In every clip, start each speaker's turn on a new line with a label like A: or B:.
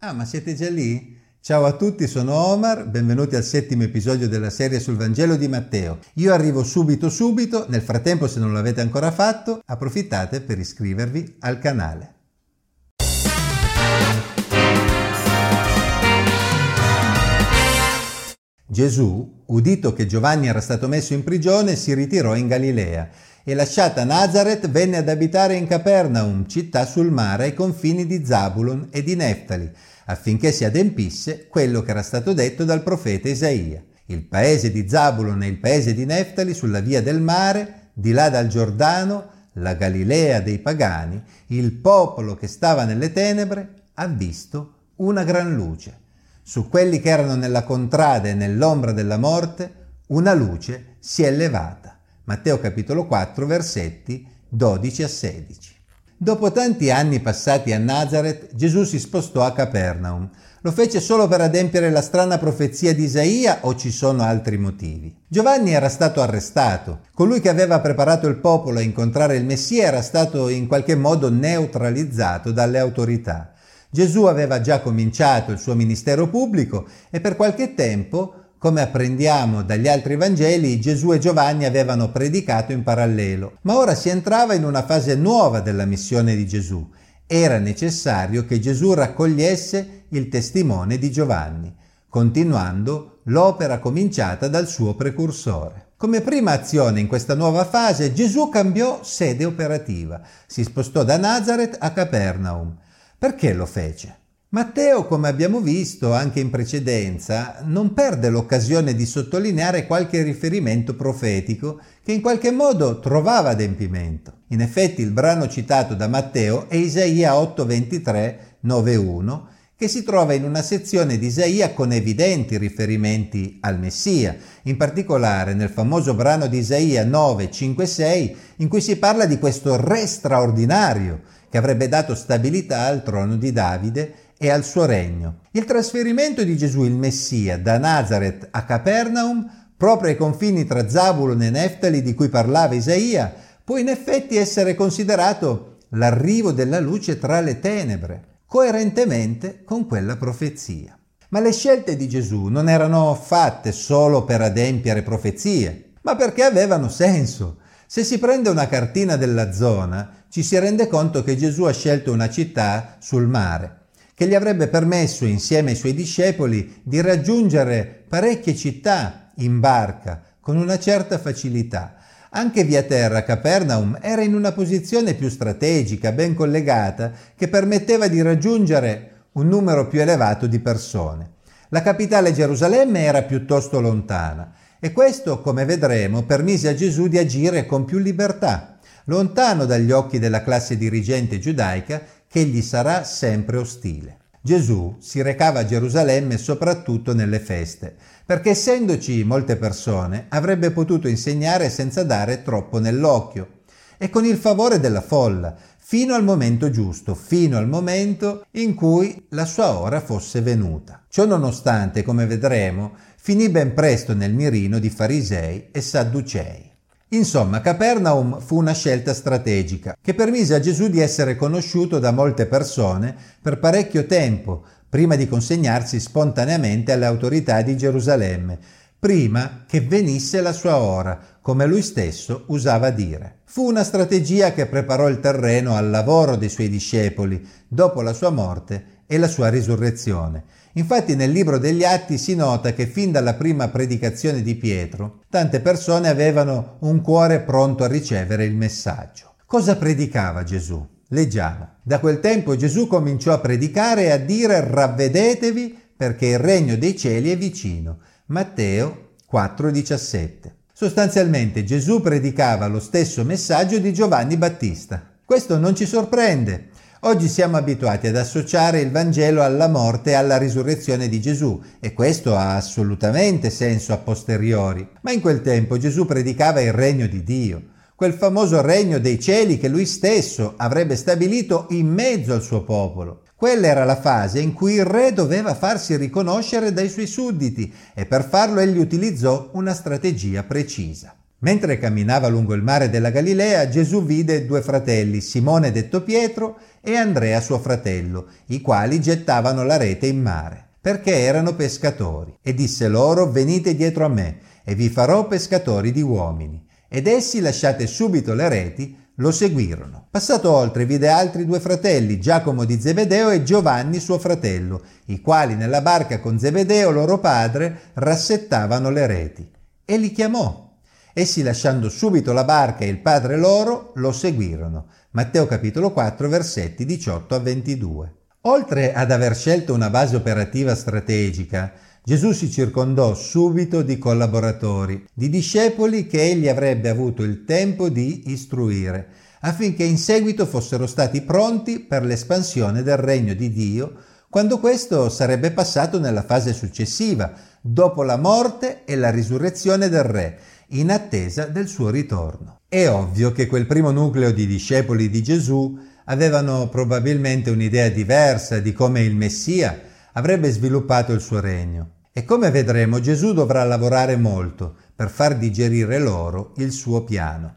A: Ah, ma siete già lì? Ciao a tutti, sono Omar, benvenuti al settimo episodio della serie sul Vangelo di Matteo. Io arrivo subito subito, nel frattempo se non l'avete ancora fatto, approfittate per iscrivervi al canale. Gesù, udito che Giovanni era stato messo in prigione, si ritirò in Galilea e lasciata Nazareth venne ad abitare in Capernaum, città sul mare ai confini di Zabulon e di Neftali, affinché si adempisse quello che era stato detto dal profeta Isaia. Il paese di Zabulon e il paese di Neftali sulla via del mare, di là dal Giordano, la Galilea dei pagani, il popolo che stava nelle tenebre ha visto una gran luce. Su quelli che erano nella contrada e nell'ombra della morte, una luce si è levata. Matteo capitolo 4 versetti 12 a 16. Dopo tanti anni passati a Nazareth, Gesù si spostò a Capernaum. Lo fece solo per adempiere la strana profezia di Isaia o ci sono altri motivi? Giovanni era stato arrestato. Colui che aveva preparato il popolo a incontrare il Messia era stato in qualche modo neutralizzato dalle autorità. Gesù aveva già cominciato il suo ministero pubblico e per qualche tempo come apprendiamo dagli altri Vangeli, Gesù e Giovanni avevano predicato in parallelo, ma ora si entrava in una fase nuova della missione di Gesù. Era necessario che Gesù raccogliesse il testimone di Giovanni, continuando l'opera cominciata dal suo precursore. Come prima azione in questa nuova fase, Gesù cambiò sede operativa, si spostò da Nazareth a Capernaum. Perché lo fece? Matteo, come abbiamo visto anche in precedenza, non perde l'occasione di sottolineare qualche riferimento profetico che in qualche modo trovava adempimento. In effetti il brano citato da Matteo è Isaia 8:23, 9:1, che si trova in una sezione di Isaia con evidenti riferimenti al Messia, in particolare nel famoso brano di Isaia 9:5-6, in cui si parla di questo re straordinario che avrebbe dato stabilità al trono di Davide e al suo regno. Il trasferimento di Gesù il Messia da Nazareth a Capernaum, proprio ai confini tra Zabulon e Neftali di cui parlava Isaia, può in effetti essere considerato l'arrivo della luce tra le tenebre, coerentemente con quella profezia. Ma le scelte di Gesù non erano fatte solo per adempiere profezie, ma perché avevano senso. Se si prende una cartina della zona, ci si rende conto che Gesù ha scelto una città sul mare che gli avrebbe permesso insieme ai suoi discepoli di raggiungere parecchie città in barca con una certa facilità. Anche via terra Capernaum era in una posizione più strategica, ben collegata, che permetteva di raggiungere un numero più elevato di persone. La capitale Gerusalemme era piuttosto lontana e questo, come vedremo, permise a Gesù di agire con più libertà, lontano dagli occhi della classe dirigente giudaica che gli sarà sempre ostile. Gesù si recava a Gerusalemme soprattutto nelle feste, perché essendoci molte persone avrebbe potuto insegnare senza dare troppo nell'occhio e con il favore della folla, fino al momento giusto, fino al momento in cui la sua ora fosse venuta. Ciò nonostante, come vedremo, finì ben presto nel mirino di farisei e sadducei. Insomma, Capernaum fu una scelta strategica che permise a Gesù di essere conosciuto da molte persone per parecchio tempo, prima di consegnarsi spontaneamente alle autorità di Gerusalemme, prima che venisse la sua ora, come lui stesso usava dire. Fu una strategia che preparò il terreno al lavoro dei suoi discepoli dopo la sua morte e la sua risurrezione. Infatti nel libro degli Atti si nota che fin dalla prima predicazione di Pietro tante persone avevano un cuore pronto a ricevere il messaggio. Cosa predicava Gesù? Leggiamo. Da quel tempo Gesù cominciò a predicare e a dire ravvedetevi perché il regno dei cieli è vicino. Matteo 4:17. Sostanzialmente Gesù predicava lo stesso messaggio di Giovanni Battista. Questo non ci sorprende. Oggi siamo abituati ad associare il Vangelo alla morte e alla risurrezione di Gesù e questo ha assolutamente senso a posteriori. Ma in quel tempo Gesù predicava il regno di Dio, quel famoso regno dei cieli che lui stesso avrebbe stabilito in mezzo al suo popolo. Quella era la fase in cui il re doveva farsi riconoscere dai suoi sudditi e per farlo egli utilizzò una strategia precisa. Mentre camminava lungo il mare della Galilea, Gesù vide due fratelli, Simone detto Pietro e Andrea suo fratello, i quali gettavano la rete in mare, perché erano pescatori, e disse loro, venite dietro a me, e vi farò pescatori di uomini. Ed essi, lasciate subito le reti, lo seguirono. Passato oltre vide altri due fratelli, Giacomo di Zebedeo e Giovanni suo fratello, i quali nella barca con Zebedeo loro padre rassettavano le reti. E li chiamò. Essi lasciando subito la barca e il padre loro lo seguirono. Matteo capitolo 4 versetti 18 a 22. Oltre ad aver scelto una base operativa strategica, Gesù si circondò subito di collaboratori, di discepoli che egli avrebbe avuto il tempo di istruire, affinché in seguito fossero stati pronti per l'espansione del regno di Dio quando questo sarebbe passato nella fase successiva, dopo la morte e la risurrezione del Re, in attesa del suo ritorno. È ovvio che quel primo nucleo di discepoli di Gesù avevano probabilmente un'idea diversa di come il Messia avrebbe sviluppato il suo regno. E come vedremo Gesù dovrà lavorare molto per far digerire loro il suo piano.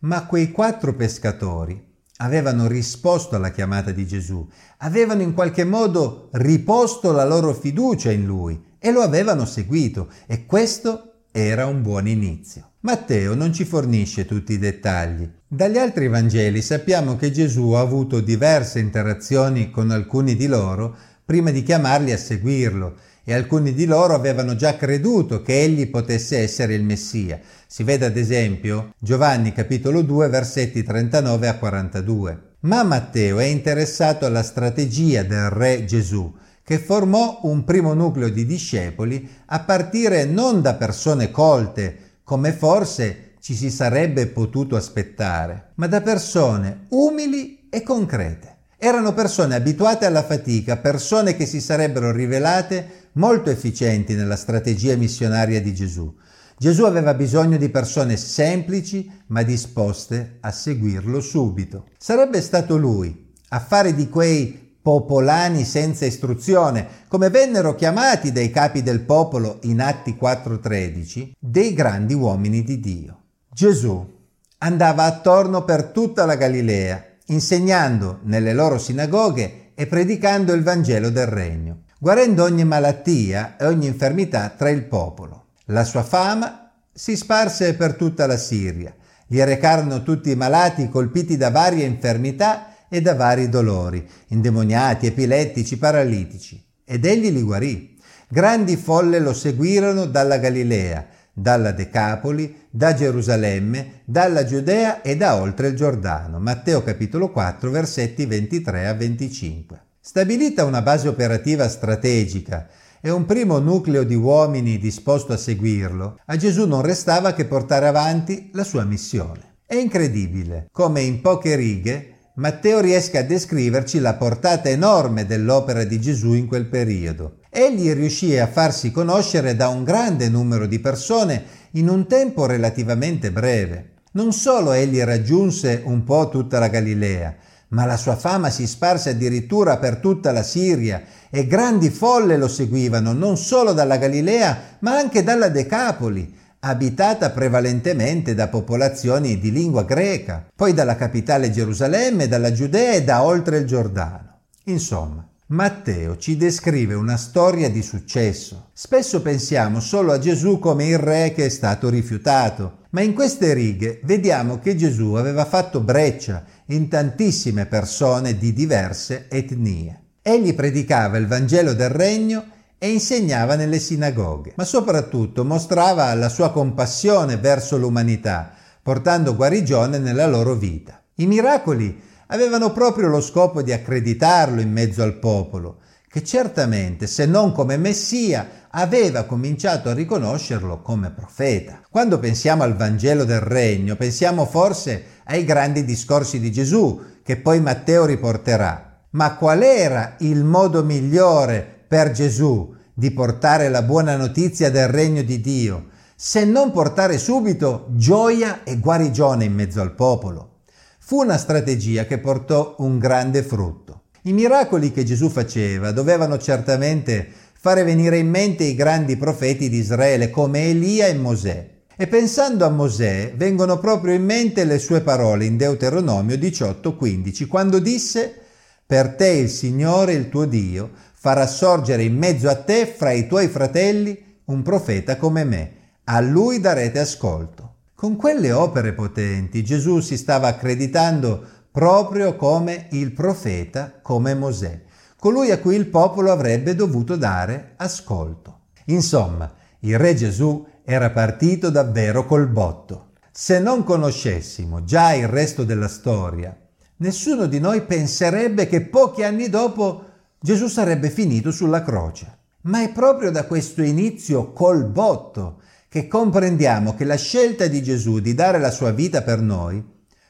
A: Ma quei quattro pescatori avevano risposto alla chiamata di Gesù, avevano in qualche modo riposto la loro fiducia in lui e lo avevano seguito e questo era un buon inizio. Matteo non ci fornisce tutti i dettagli. Dagli altri Vangeli sappiamo che Gesù ha avuto diverse interazioni con alcuni di loro prima di chiamarli a seguirlo e alcuni di loro avevano già creduto che egli potesse essere il Messia. Si vede ad esempio Giovanni capitolo 2 versetti 39 a 42. Ma Matteo è interessato alla strategia del re Gesù, che formò un primo nucleo di discepoli a partire non da persone colte, come forse ci si sarebbe potuto aspettare, ma da persone umili e concrete. Erano persone abituate alla fatica, persone che si sarebbero rivelate molto efficienti nella strategia missionaria di Gesù. Gesù aveva bisogno di persone semplici ma disposte a seguirlo subito. Sarebbe stato lui a fare di quei popolani senza istruzione, come vennero chiamati dai capi del popolo in Atti 4:13, dei grandi uomini di Dio. Gesù andava attorno per tutta la Galilea insegnando nelle loro sinagoghe e predicando il Vangelo del Regno, guarendo ogni malattia e ogni infermità tra il popolo. La sua fama si sparse per tutta la Siria. Gli recarono tutti i malati colpiti da varie infermità e da vari dolori, indemoniati, epilettici, paralitici, ed egli li guarì. Grandi folle lo seguirono dalla Galilea, dalla Decapoli, da Gerusalemme, dalla Giudea e da oltre il Giordano. Matteo capitolo 4 versetti 23 a 25. Stabilita una base operativa strategica e un primo nucleo di uomini disposto a seguirlo, a Gesù non restava che portare avanti la sua missione. È incredibile come in poche righe Matteo riesca a descriverci la portata enorme dell'opera di Gesù in quel periodo Egli riuscì a farsi conoscere da un grande numero di persone in un tempo relativamente breve. Non solo egli raggiunse un po' tutta la Galilea, ma la sua fama si sparse addirittura per tutta la Siria e grandi folle lo seguivano non solo dalla Galilea, ma anche dalla Decapoli, abitata prevalentemente da popolazioni di lingua greca, poi dalla capitale Gerusalemme, dalla Giudea e da oltre il Giordano. Insomma, Matteo ci descrive una storia di successo. Spesso pensiamo solo a Gesù come il re che è stato rifiutato, ma in queste righe vediamo che Gesù aveva fatto breccia in tantissime persone di diverse etnie. Egli predicava il Vangelo del Regno e insegnava nelle sinagoghe, ma soprattutto mostrava la sua compassione verso l'umanità, portando guarigione nella loro vita. I miracoli avevano proprio lo scopo di accreditarlo in mezzo al popolo, che certamente, se non come Messia, aveva cominciato a riconoscerlo come profeta. Quando pensiamo al Vangelo del Regno, pensiamo forse ai grandi discorsi di Gesù, che poi Matteo riporterà. Ma qual era il modo migliore per Gesù di portare la buona notizia del regno di Dio, se non portare subito gioia e guarigione in mezzo al popolo? Fu una strategia che portò un grande frutto. I miracoli che Gesù faceva dovevano certamente fare venire in mente i grandi profeti di Israele come Elia e Mosè. E pensando a Mosè vengono proprio in mente le sue parole in Deuteronomio 18:15, quando disse Per te il Signore, il tuo Dio, farà sorgere in mezzo a te, fra i tuoi fratelli, un profeta come me. A lui darete ascolto. Con quelle opere potenti Gesù si stava accreditando proprio come il profeta, come Mosè, colui a cui il popolo avrebbe dovuto dare ascolto. Insomma, il Re Gesù era partito davvero col botto. Se non conoscessimo già il resto della storia, nessuno di noi penserebbe che pochi anni dopo Gesù sarebbe finito sulla croce. Ma è proprio da questo inizio col botto che comprendiamo che la scelta di Gesù di dare la sua vita per noi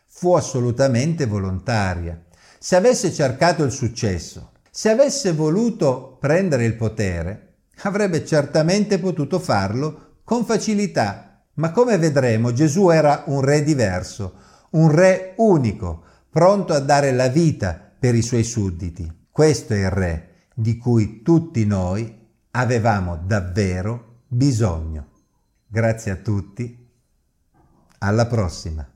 A: fu assolutamente volontaria. Se avesse cercato il successo, se avesse voluto prendere il potere, avrebbe certamente potuto farlo con facilità, ma come vedremo Gesù era un re diverso, un re unico, pronto a dare la vita per i suoi sudditi. Questo è il re di cui tutti noi avevamo davvero bisogno. Grazie a tutti, alla prossima.